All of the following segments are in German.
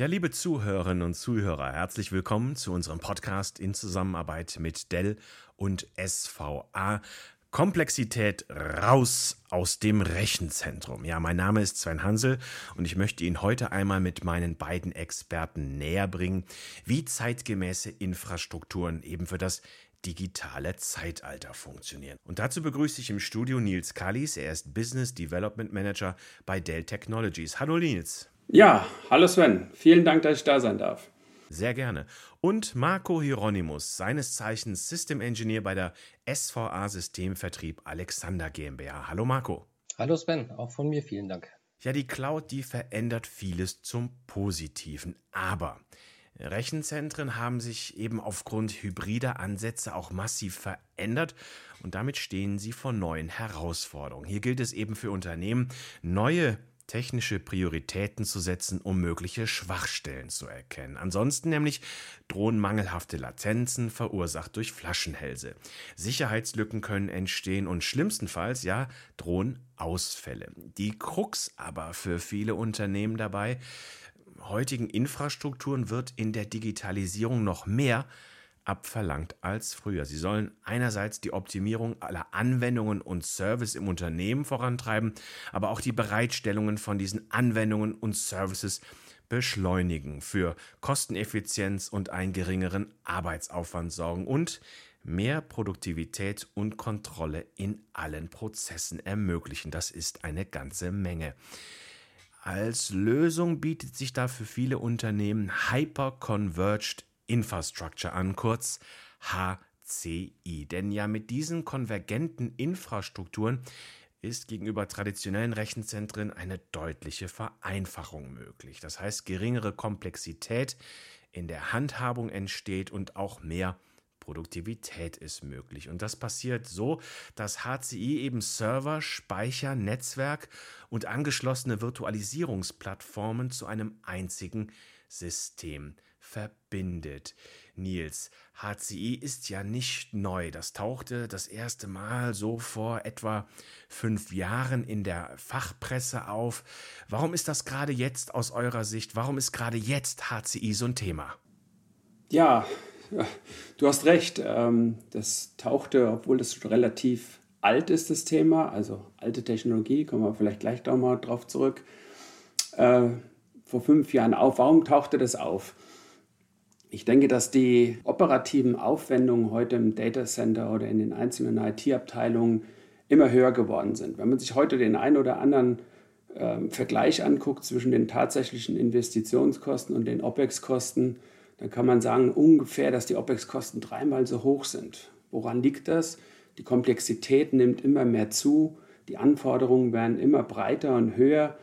Ja, liebe Zuhörerinnen und Zuhörer, herzlich willkommen zu unserem Podcast in Zusammenarbeit mit Dell und SVA. Komplexität raus aus dem Rechenzentrum. Ja, mein Name ist Sven Hansel und ich möchte Ihnen heute einmal mit meinen beiden Experten näher bringen, wie zeitgemäße Infrastrukturen eben für das digitale Zeitalter funktionieren. Und dazu begrüße ich im Studio Nils Kallis. Er ist Business Development Manager bei Dell Technologies. Hallo Nils. Ja, hallo Sven. Vielen Dank, dass ich da sein darf. Sehr gerne. Und Marco Hieronymus, seines Zeichens System Engineer bei der SVA Systemvertrieb Alexander GmbH. Hallo Marco. Hallo Sven, auch von mir vielen Dank. Ja, die Cloud, die verändert vieles zum Positiven. Aber Rechenzentren haben sich eben aufgrund hybrider Ansätze auch massiv verändert und damit stehen sie vor neuen Herausforderungen. Hier gilt es eben für Unternehmen, neue technische Prioritäten zu setzen, um mögliche Schwachstellen zu erkennen. Ansonsten nämlich drohen mangelhafte Latenzen, verursacht durch Flaschenhälse. Sicherheitslücken können entstehen und schlimmstenfalls, ja, drohen Ausfälle. Die Krux aber für viele Unternehmen dabei, heutigen Infrastrukturen wird in der Digitalisierung noch mehr abverlangt als früher. Sie sollen einerseits die Optimierung aller Anwendungen und Services im Unternehmen vorantreiben, aber auch die Bereitstellungen von diesen Anwendungen und Services beschleunigen, für Kosteneffizienz und einen geringeren Arbeitsaufwand sorgen und mehr Produktivität und Kontrolle in allen Prozessen ermöglichen. Das ist eine ganze Menge. Als Lösung bietet sich da für viele Unternehmen Hyper-Converged Infrastructure an, kurz HCI. Denn ja, mit diesen konvergenten Infrastrukturen ist gegenüber traditionellen Rechenzentren eine deutliche Vereinfachung möglich. Das heißt, geringere Komplexität in der Handhabung entsteht und auch mehr Produktivität ist möglich. Und das passiert so, dass HCI eben Server, Speicher, Netzwerk und angeschlossene Virtualisierungsplattformen zu einem einzigen System verbindet. Nils, HCI ist ja nicht neu. Das tauchte das erste Mal so vor etwa fünf Jahren in der Fachpresse auf. Warum ist das gerade jetzt aus eurer Sicht? Warum ist gerade jetzt HCI so ein Thema? Ja, du hast recht. Ähm, das tauchte, obwohl das relativ alt ist, das Thema, also alte Technologie, kommen wir vielleicht gleich nochmal drauf zurück, äh, vor fünf Jahren auf. Warum tauchte das auf? Ich denke, dass die operativen Aufwendungen heute im Data Center oder in den einzelnen IT-Abteilungen immer höher geworden sind. Wenn man sich heute den einen oder anderen äh, Vergleich anguckt zwischen den tatsächlichen Investitionskosten und den OPEX-Kosten, dann kann man sagen ungefähr, dass die OPEX-Kosten dreimal so hoch sind. Woran liegt das? Die Komplexität nimmt immer mehr zu, die Anforderungen werden immer breiter und höher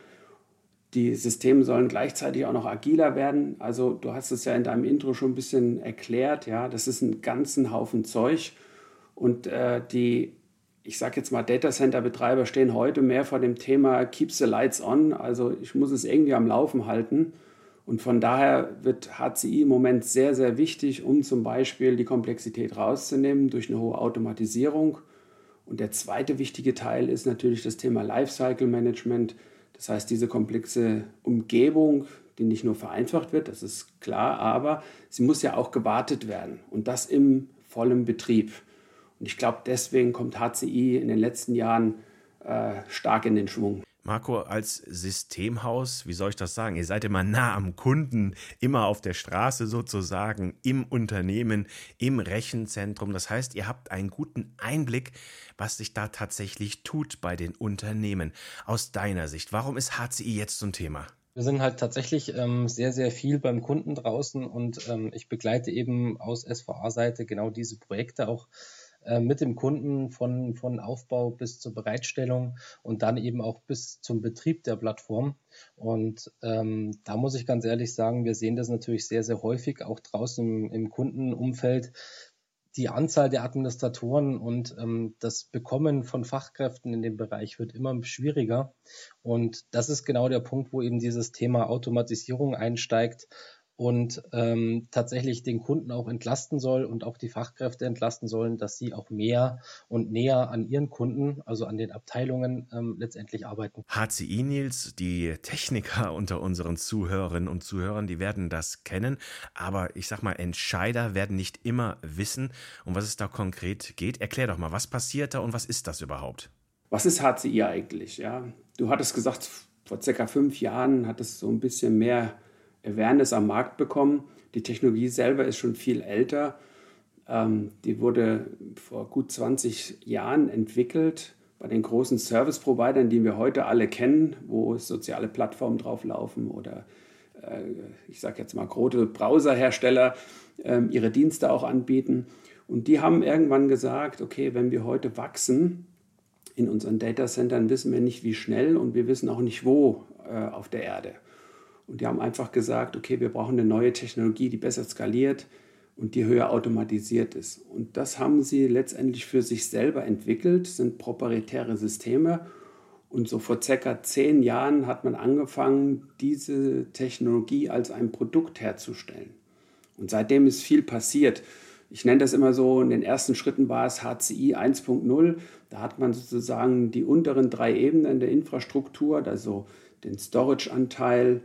die Systeme sollen gleichzeitig auch noch agiler werden. Also du hast es ja in deinem Intro schon ein bisschen erklärt, ja, das ist ein ganzen Haufen Zeug. Und äh, die, ich sage jetzt mal, Data Center Betreiber stehen heute mehr vor dem Thema Keep the Lights on. Also ich muss es irgendwie am Laufen halten. Und von daher wird HCI im Moment sehr, sehr wichtig, um zum Beispiel die Komplexität rauszunehmen durch eine hohe Automatisierung. Und der zweite wichtige Teil ist natürlich das Thema Lifecycle Management. Das heißt, diese komplexe Umgebung, die nicht nur vereinfacht wird, das ist klar, aber sie muss ja auch gewartet werden und das im vollen Betrieb. Und ich glaube, deswegen kommt HCI in den letzten Jahren äh, stark in den Schwung. Marco, als Systemhaus, wie soll ich das sagen? Ihr seid immer nah am Kunden, immer auf der Straße sozusagen, im Unternehmen, im Rechenzentrum. Das heißt, ihr habt einen guten Einblick, was sich da tatsächlich tut bei den Unternehmen. Aus deiner Sicht, warum ist HCI jetzt so ein Thema? Wir sind halt tatsächlich ähm, sehr, sehr viel beim Kunden draußen und ähm, ich begleite eben aus SVA-Seite genau diese Projekte auch äh, mit dem Kunden von, von Aufbau bis zur Bereitstellung und dann eben auch bis zum Betrieb der Plattform. Und ähm, da muss ich ganz ehrlich sagen, wir sehen das natürlich sehr, sehr häufig auch draußen im, im Kundenumfeld. Die Anzahl der Administratoren und ähm, das Bekommen von Fachkräften in dem Bereich wird immer schwieriger. Und das ist genau der Punkt, wo eben dieses Thema Automatisierung einsteigt und ähm, tatsächlich den Kunden auch entlasten soll und auch die Fachkräfte entlasten sollen, dass sie auch mehr und näher an ihren Kunden, also an den Abteilungen ähm, letztendlich arbeiten. HCI Nils, die Techniker unter unseren Zuhörerinnen und Zuhörern, die werden das kennen, aber ich sag mal, Entscheider werden nicht immer wissen, um was es da konkret geht. Erklär doch mal, was passiert da und was ist das überhaupt? Was ist HCI eigentlich? Ja, du hattest gesagt, vor circa fünf Jahren hat es so ein bisschen mehr Awareness am Markt bekommen. Die Technologie selber ist schon viel älter. Ähm, die wurde vor gut 20 Jahren entwickelt bei den großen Service-Providern, die wir heute alle kennen, wo soziale Plattformen drauflaufen oder äh, ich sage jetzt mal große Browserhersteller äh, ihre Dienste auch anbieten. Und die haben irgendwann gesagt, okay, wenn wir heute wachsen in unseren Datacentern, wissen wir nicht, wie schnell und wir wissen auch nicht, wo äh, auf der Erde. Und die haben einfach gesagt, okay, wir brauchen eine neue Technologie, die besser skaliert und die höher automatisiert ist. Und das haben sie letztendlich für sich selber entwickelt, sind proprietäre Systeme. Und so vor circa zehn Jahren hat man angefangen, diese Technologie als ein Produkt herzustellen. Und seitdem ist viel passiert. Ich nenne das immer so, in den ersten Schritten war es HCI 1.0. Da hat man sozusagen die unteren drei Ebenen der Infrastruktur, also den Storage-Anteil,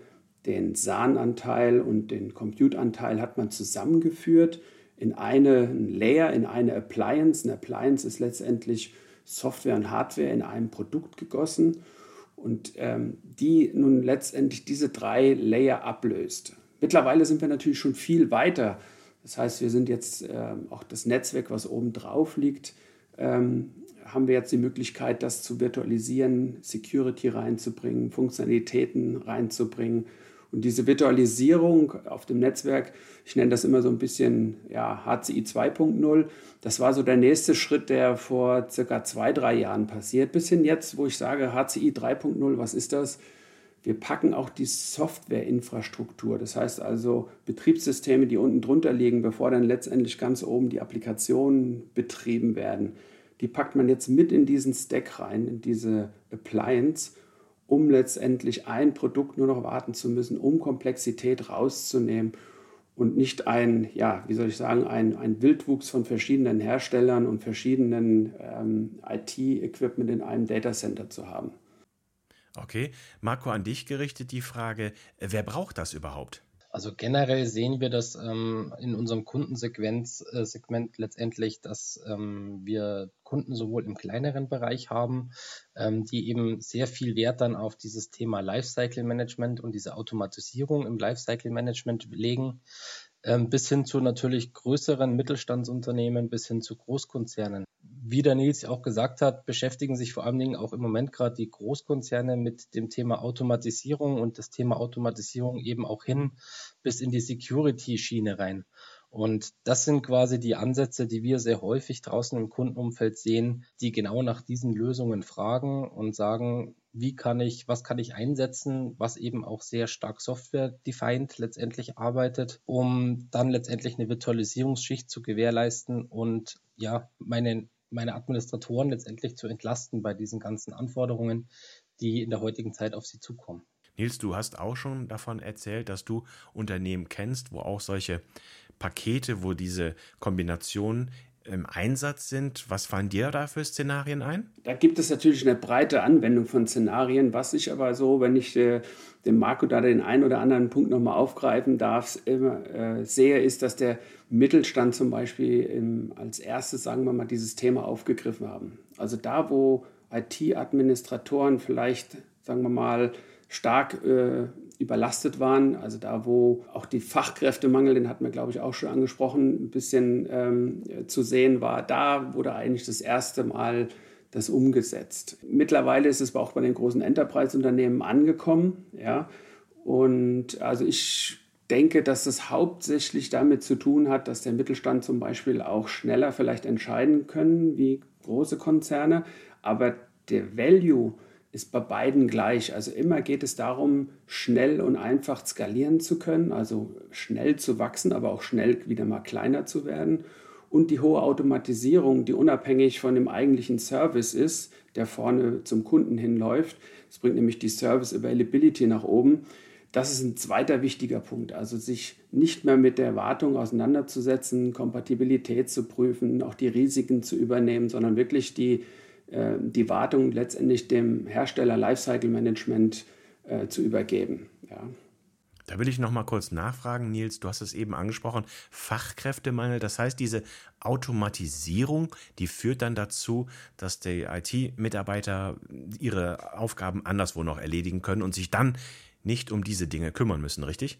den SAN-Anteil und den Compute-Anteil hat man zusammengeführt in eine Layer, in eine Appliance. Eine Appliance ist letztendlich Software und Hardware in einem Produkt gegossen und ähm, die nun letztendlich diese drei Layer ablöst. Mittlerweile sind wir natürlich schon viel weiter. Das heißt, wir sind jetzt ähm, auch das Netzwerk, was oben drauf liegt, ähm, haben wir jetzt die Möglichkeit, das zu virtualisieren, Security reinzubringen, Funktionalitäten reinzubringen und diese Virtualisierung auf dem Netzwerk, ich nenne das immer so ein bisschen ja, HCI 2.0, das war so der nächste Schritt, der vor circa zwei, drei Jahren passiert. Bis hin jetzt, wo ich sage HCI 3.0, was ist das? Wir packen auch die Softwareinfrastruktur, das heißt also Betriebssysteme, die unten drunter liegen, bevor dann letztendlich ganz oben die Applikationen betrieben werden. Die packt man jetzt mit in diesen Stack rein, in diese Appliance um letztendlich ein Produkt nur noch warten zu müssen, um Komplexität rauszunehmen und nicht ein, ja, wie soll ich sagen, ein, ein Wildwuchs von verschiedenen Herstellern und verschiedenen ähm, IT-Equipment in einem Datacenter zu haben. Okay, Marco, an dich gerichtet die Frage, wer braucht das überhaupt? Also generell sehen wir das ähm, in unserem Kundensegment äh, Segment letztendlich, dass ähm, wir Kunden sowohl im kleineren Bereich haben, ähm, die eben sehr viel Wert dann auf dieses Thema Lifecycle Management und diese Automatisierung im Lifecycle Management legen, ähm, bis hin zu natürlich größeren Mittelstandsunternehmen, bis hin zu Großkonzernen wie der Nils auch gesagt hat, beschäftigen sich vor allen Dingen auch im Moment gerade die Großkonzerne mit dem Thema Automatisierung und das Thema Automatisierung eben auch hin bis in die Security-Schiene rein. Und das sind quasi die Ansätze, die wir sehr häufig draußen im Kundenumfeld sehen, die genau nach diesen Lösungen fragen und sagen, wie kann ich, was kann ich einsetzen, was eben auch sehr stark software-defined letztendlich arbeitet, um dann letztendlich eine Virtualisierungsschicht zu gewährleisten und ja, meine meine Administratoren letztendlich zu entlasten bei diesen ganzen Anforderungen, die in der heutigen Zeit auf sie zukommen. Nils, du hast auch schon davon erzählt, dass du Unternehmen kennst, wo auch solche Pakete, wo diese Kombinationen im Einsatz sind. Was fallen dir da für Szenarien ein? Da gibt es natürlich eine breite Anwendung von Szenarien. Was ich aber so, wenn ich äh, dem Marco da den einen oder anderen Punkt nochmal aufgreifen darf, immer äh, sehe, ist, dass der Mittelstand zum Beispiel im, als erstes, sagen wir mal, dieses Thema aufgegriffen haben. Also da, wo IT-Administratoren vielleicht, sagen wir mal, stark äh, überlastet waren. Also da, wo auch die Fachkräftemangel, den hatten wir, glaube ich, auch schon angesprochen, ein bisschen ähm, zu sehen war, da wurde eigentlich das erste Mal das umgesetzt. Mittlerweile ist es auch bei den großen Enterprise-Unternehmen angekommen. Ja? Und also ich denke, dass es hauptsächlich damit zu tun hat, dass der Mittelstand zum Beispiel auch schneller vielleicht entscheiden können wie große Konzerne. Aber der Value, ist bei beiden gleich. Also immer geht es darum, schnell und einfach skalieren zu können, also schnell zu wachsen, aber auch schnell wieder mal kleiner zu werden. Und die hohe Automatisierung, die unabhängig von dem eigentlichen Service ist, der vorne zum Kunden hinläuft, das bringt nämlich die Service Availability nach oben, das ist ein zweiter wichtiger Punkt. Also sich nicht mehr mit der Wartung auseinanderzusetzen, Kompatibilität zu prüfen, auch die Risiken zu übernehmen, sondern wirklich die, äh, die Wartung letztendlich dem Hersteller Lifecycle Management äh, zu übergeben. Ja. Da will ich noch mal kurz nachfragen, Nils. Du hast es eben angesprochen, Fachkräftemangel. Das heißt, diese Automatisierung, die führt dann dazu, dass die IT-Mitarbeiter ihre Aufgaben anderswo noch erledigen können und sich dann nicht um diese Dinge kümmern müssen, richtig?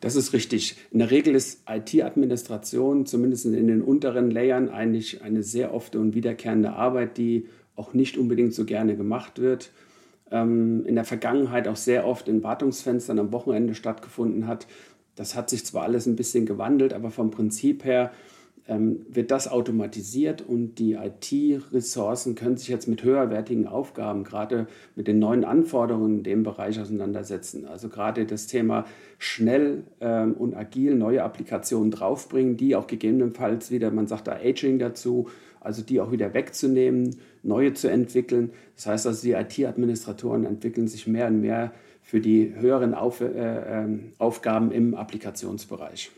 Das ist richtig. In der Regel ist IT-Administration, zumindest in den unteren Layern, eigentlich eine sehr oft und wiederkehrende Arbeit, die auch nicht unbedingt so gerne gemacht wird. Ähm, in der Vergangenheit auch sehr oft in Wartungsfenstern am Wochenende stattgefunden hat. Das hat sich zwar alles ein bisschen gewandelt, aber vom Prinzip her ähm, wird das automatisiert und die IT-Ressourcen können sich jetzt mit höherwertigen Aufgaben, gerade mit den neuen Anforderungen in dem Bereich auseinandersetzen. Also gerade das Thema schnell ähm, und agil neue Applikationen draufbringen, die auch gegebenenfalls wieder, man sagt da Aging dazu, also die auch wieder wegzunehmen, neue zu entwickeln. Das heißt also, die IT-Administratoren entwickeln sich mehr und mehr für die höheren Auf, äh, äh, Aufgaben im Applikationsbereich.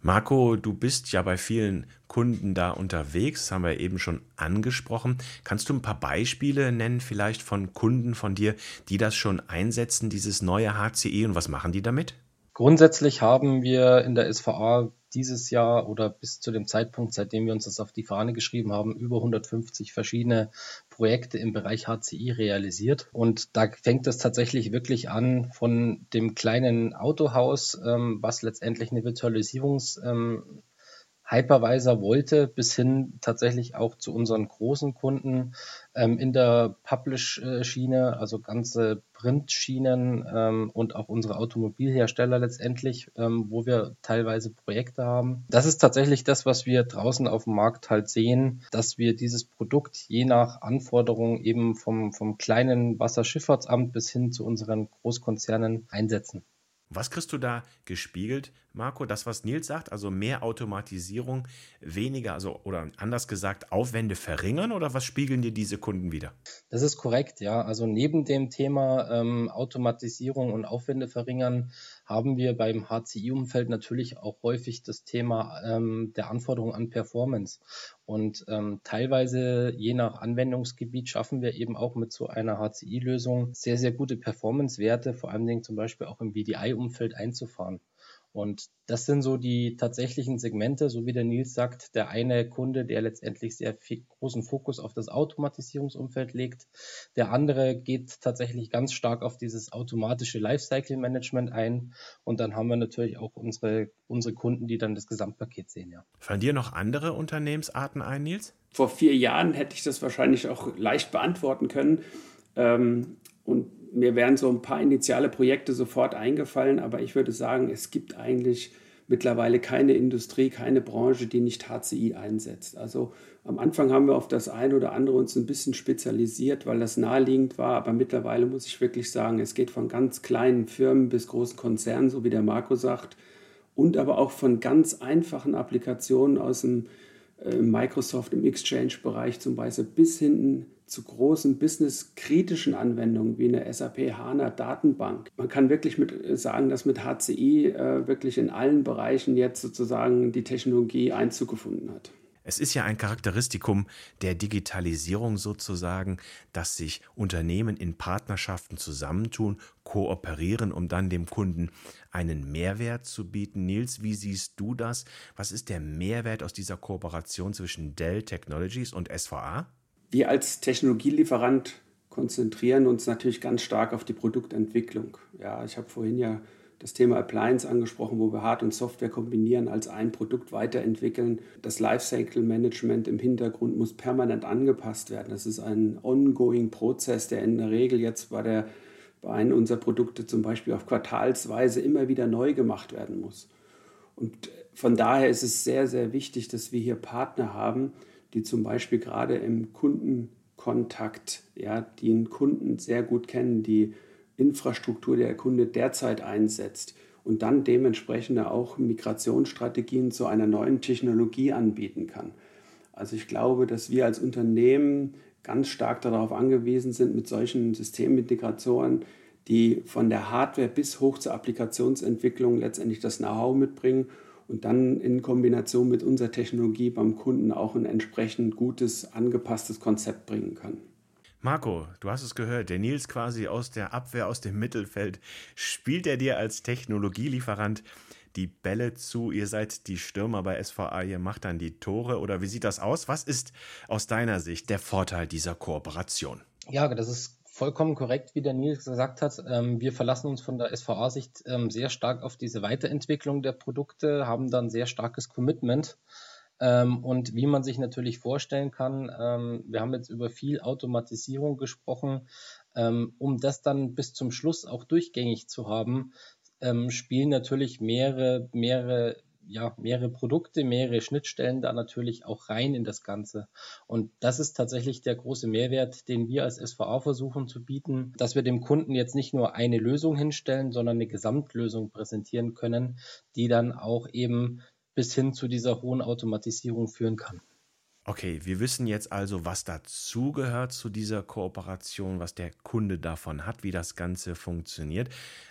Marco, du bist ja bei vielen Kunden da unterwegs, das haben wir eben schon angesprochen. Kannst du ein paar Beispiele nennen, vielleicht von Kunden von dir, die das schon einsetzen, dieses neue HCI und was machen die damit? Grundsätzlich haben wir in der SVA dieses Jahr oder bis zu dem Zeitpunkt, seitdem wir uns das auf die Fahne geschrieben haben, über 150 verschiedene Projekte im Bereich HCI realisiert. Und da fängt es tatsächlich wirklich an von dem kleinen Autohaus, ähm, was letztendlich eine Virtualisierungs- ähm, Hypervisor wollte, bis hin tatsächlich auch zu unseren großen Kunden ähm, in der Publish-Schiene, also ganze Print-Schienen ähm, und auch unsere Automobilhersteller letztendlich, ähm, wo wir teilweise Projekte haben. Das ist tatsächlich das, was wir draußen auf dem Markt halt sehen, dass wir dieses Produkt je nach Anforderung eben vom, vom kleinen Wasserschifffahrtsamt bis hin zu unseren Großkonzernen einsetzen. Was kriegst du da gespiegelt, Marco? Das, was Nils sagt, also mehr Automatisierung, weniger, also oder anders gesagt, Aufwände verringern oder was spiegeln dir diese Kunden wieder? Das ist korrekt, ja. Also neben dem Thema ähm, Automatisierung und Aufwände verringern haben wir beim HCI-Umfeld natürlich auch häufig das Thema ähm, der Anforderungen an Performance. Und ähm, teilweise, je nach Anwendungsgebiet, schaffen wir eben auch mit so einer HCI-Lösung sehr, sehr gute Performance-Werte, vor allen Dingen zum Beispiel auch im VDI-Umfeld einzufahren. Und das sind so die tatsächlichen Segmente, so wie der Nils sagt, der eine Kunde, der letztendlich sehr viel, großen Fokus auf das Automatisierungsumfeld legt. Der andere geht tatsächlich ganz stark auf dieses automatische Lifecycle Management ein. Und dann haben wir natürlich auch unsere, unsere Kunden, die dann das Gesamtpaket sehen, ja. Fallen dir noch andere Unternehmensarten ein, Nils? Vor vier Jahren hätte ich das wahrscheinlich auch leicht beantworten können. Ähm, und mir wären so ein paar initiale Projekte sofort eingefallen, aber ich würde sagen, es gibt eigentlich mittlerweile keine Industrie, keine Branche, die nicht HCI einsetzt. Also am Anfang haben wir auf das eine oder andere uns ein bisschen spezialisiert, weil das naheliegend war, aber mittlerweile muss ich wirklich sagen, es geht von ganz kleinen Firmen bis großen Konzernen, so wie der Marco sagt, und aber auch von ganz einfachen Applikationen aus dem äh, Microsoft im Exchange-Bereich zum Beispiel bis hinten zu großen businesskritischen Anwendungen wie eine SAP HANA Datenbank. Man kann wirklich mit äh, sagen, dass mit HCI äh, wirklich in allen Bereichen jetzt sozusagen die Technologie Einzug gefunden hat. Es ist ja ein Charakteristikum der Digitalisierung sozusagen, dass sich Unternehmen in Partnerschaften zusammentun, kooperieren, um dann dem Kunden einen Mehrwert zu bieten. Nils, wie siehst du das? Was ist der Mehrwert aus dieser Kooperation zwischen Dell Technologies und SVA? Wir als Technologielieferant konzentrieren uns natürlich ganz stark auf die Produktentwicklung. Ja, ich habe vorhin ja das Thema Appliance angesprochen, wo wir Hard- und Software kombinieren, als ein Produkt weiterentwickeln. Das Lifecycle Management im Hintergrund muss permanent angepasst werden. Das ist ein ongoing Prozess, der in der Regel jetzt bei, der, bei einem unserer Produkte zum Beispiel auf Quartalsweise immer wieder neu gemacht werden muss. Und von daher ist es sehr, sehr wichtig, dass wir hier Partner haben, die zum Beispiel gerade im Kundenkontakt, ja, die einen Kunden sehr gut kennen, die Infrastruktur der Kunde derzeit einsetzt und dann dementsprechend auch Migrationsstrategien zu einer neuen Technologie anbieten kann. Also ich glaube, dass wir als Unternehmen ganz stark darauf angewiesen sind, mit solchen Systemintegratoren die von der Hardware bis hoch zur Applikationsentwicklung letztendlich das Know-how mitbringen und dann in Kombination mit unserer Technologie beim Kunden auch ein entsprechend gutes, angepasstes Konzept bringen kann. Marco, du hast es gehört, der Nils quasi aus der Abwehr, aus dem Mittelfeld, spielt er dir als Technologielieferant die Bälle zu, ihr seid die Stürmer bei SVA, ihr macht dann die Tore oder wie sieht das aus? Was ist aus deiner Sicht der Vorteil dieser Kooperation? Ja, das ist vollkommen korrekt, wie der Nils gesagt hat. Ähm, wir verlassen uns von der SVA-Sicht ähm, sehr stark auf diese Weiterentwicklung der Produkte, haben dann sehr starkes Commitment. Ähm, und wie man sich natürlich vorstellen kann, wir haben jetzt über viel Automatisierung gesprochen. um das dann bis zum Schluss auch durchgängig zu haben, spielen natürlich mehrere, mehrere ja, mehrere Produkte, mehrere Schnittstellen da natürlich auch rein in das Ganze. Und das ist tatsächlich der große Mehrwert, den wir als SVA versuchen zu bieten, dass wir dem Kunden jetzt nicht nur eine Lösung hinstellen, sondern eine Gesamtlösung präsentieren können, die dann auch eben bis hin zu dieser hohen Automatisierung führen kann. Okay, wir wissen jetzt also, was dazugehört zu dieser Kooperation, was der Kunde davon hat, wie das Ganze funktioniert.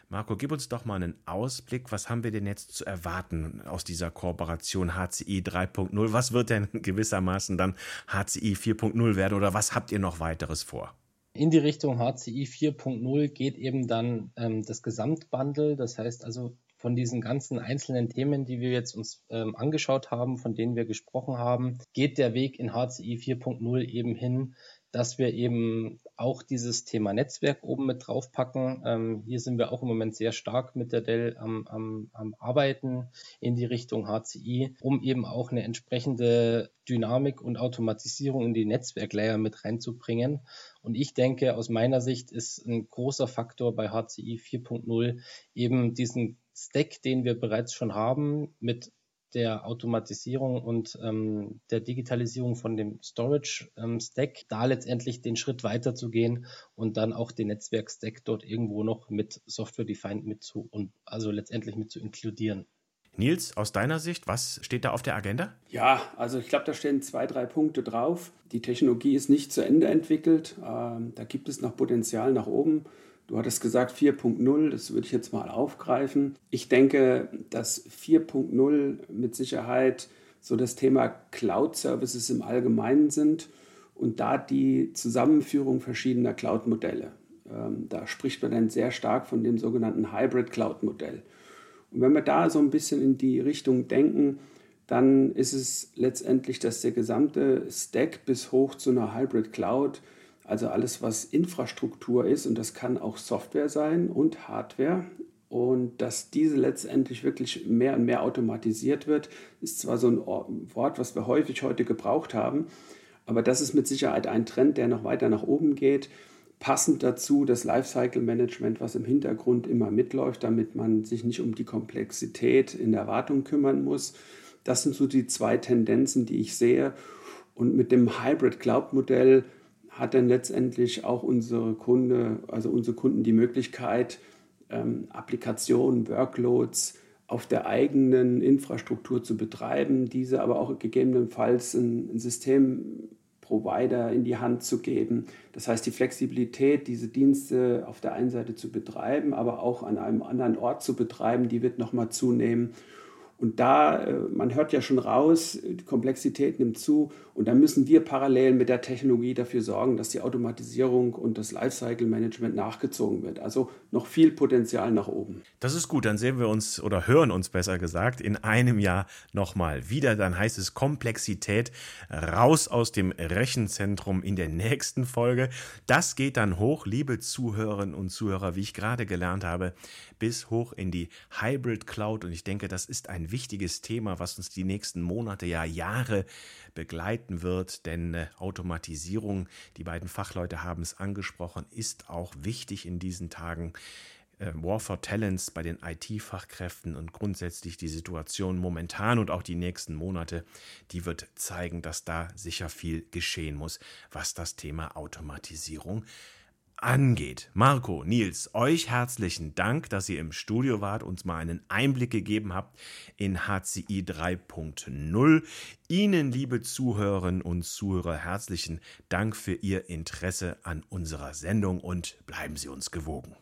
Marco, gib uns doch mal einen Ausblick. Was haben wir denn jetzt zu erwarten aus dieser Kooperation HCI 3.0? Was wird denn gewissermaßen dann HCI 4.0 werden oder was habt ihr noch weiteres vor? In die Richtung HCI 4.0 geht eben dann ähm, das Gesamtbundle. Das heißt also, von diesen ganzen einzelnen Themen, die wir jetzt uns ähm, angeschaut haben, von denen wir gesprochen haben, geht der Weg in HCI 4.0 eben hin, dass wir eben auch dieses Thema Netzwerk oben mit draufpacken. Ähm, hier sind wir auch im Moment sehr stark mit der Dell am, am, am Arbeiten in die Richtung HCI, um eben auch eine entsprechende Dynamik und Automatisierung in die Netzwerklayer mit reinzubringen. Und ich denke, aus meiner Sicht ist ein großer Faktor bei HCI 4.0 eben diesen Stack, den wir bereits schon haben, mit der Automatisierung und ähm, der Digitalisierung von dem Storage-Stack, ähm, da letztendlich den Schritt weiter zu gehen und dann auch den Netzwerk-Stack dort irgendwo noch mit Software-Defined mit zu und also letztendlich mit zu inkludieren. Nils, aus deiner Sicht, was steht da auf der Agenda? Ja, also ich glaube, da stehen zwei, drei Punkte drauf. Die Technologie ist nicht zu Ende entwickelt. Ähm, da gibt es noch Potenzial nach oben. Du hattest gesagt 4.0, das würde ich jetzt mal aufgreifen. Ich denke, dass 4.0 mit Sicherheit so das Thema Cloud-Services im Allgemeinen sind und da die Zusammenführung verschiedener Cloud-Modelle. Ähm, da spricht man dann sehr stark von dem sogenannten Hybrid-Cloud-Modell. Und wenn wir da so ein bisschen in die Richtung denken, dann ist es letztendlich, dass der gesamte Stack bis hoch zu einer Hybrid Cloud also alles, was Infrastruktur ist, und das kann auch Software sein und Hardware. Und dass diese letztendlich wirklich mehr und mehr automatisiert wird, ist zwar so ein Wort, was wir häufig heute gebraucht haben, aber das ist mit Sicherheit ein Trend, der noch weiter nach oben geht. Passend dazu das Lifecycle Management, was im Hintergrund immer mitläuft, damit man sich nicht um die Komplexität in der Wartung kümmern muss. Das sind so die zwei Tendenzen, die ich sehe. Und mit dem Hybrid Cloud Modell hat dann letztendlich auch unsere Kunde, also unsere Kunden die Möglichkeit, ähm, Applikationen, Workloads auf der eigenen Infrastruktur zu betreiben, diese aber auch gegebenenfalls ein, ein Systemprovider in die Hand zu geben. Das heißt, die Flexibilität, diese Dienste auf der einen Seite zu betreiben, aber auch an einem anderen Ort zu betreiben, die wird nochmal zunehmen. Und da, äh, man hört ja schon raus, die Komplexität nimmt zu und da müssen wir parallel mit der Technologie dafür sorgen, dass die Automatisierung und das Lifecycle Management nachgezogen wird. Also noch viel Potenzial nach oben. Das ist gut, dann sehen wir uns oder hören uns besser gesagt in einem Jahr nochmal wieder. Dann heißt es Komplexität raus aus dem Rechenzentrum in der nächsten Folge. Das geht dann hoch, liebe Zuhörerinnen und Zuhörer, wie ich gerade gelernt habe, bis hoch in die Hybrid Cloud. Und ich denke, das ist wichtiges Thema, was uns die nächsten Monate, ja Jahre begleiten wird, denn äh, Automatisierung, die beiden Fachleute haben es angesprochen, ist auch wichtig in diesen Tagen. Äh, War for Talents bei den IT-Fachkräften und grundsätzlich die Situation momentan und auch die nächsten Monate, die wird zeigen, dass da sicher viel geschehen muss, was das Thema Automatisierung angeht. Marco, Nils, euch herzlichen Dank, dass ihr im Studio wart, uns mal einen Einblick gegeben habt in HCI 3.0. Ihnen, liebe Zuhörerinnen und Zuhörer, herzlichen Dank für Ihr Interesse an unserer Sendung und bleiben Sie uns gewogen.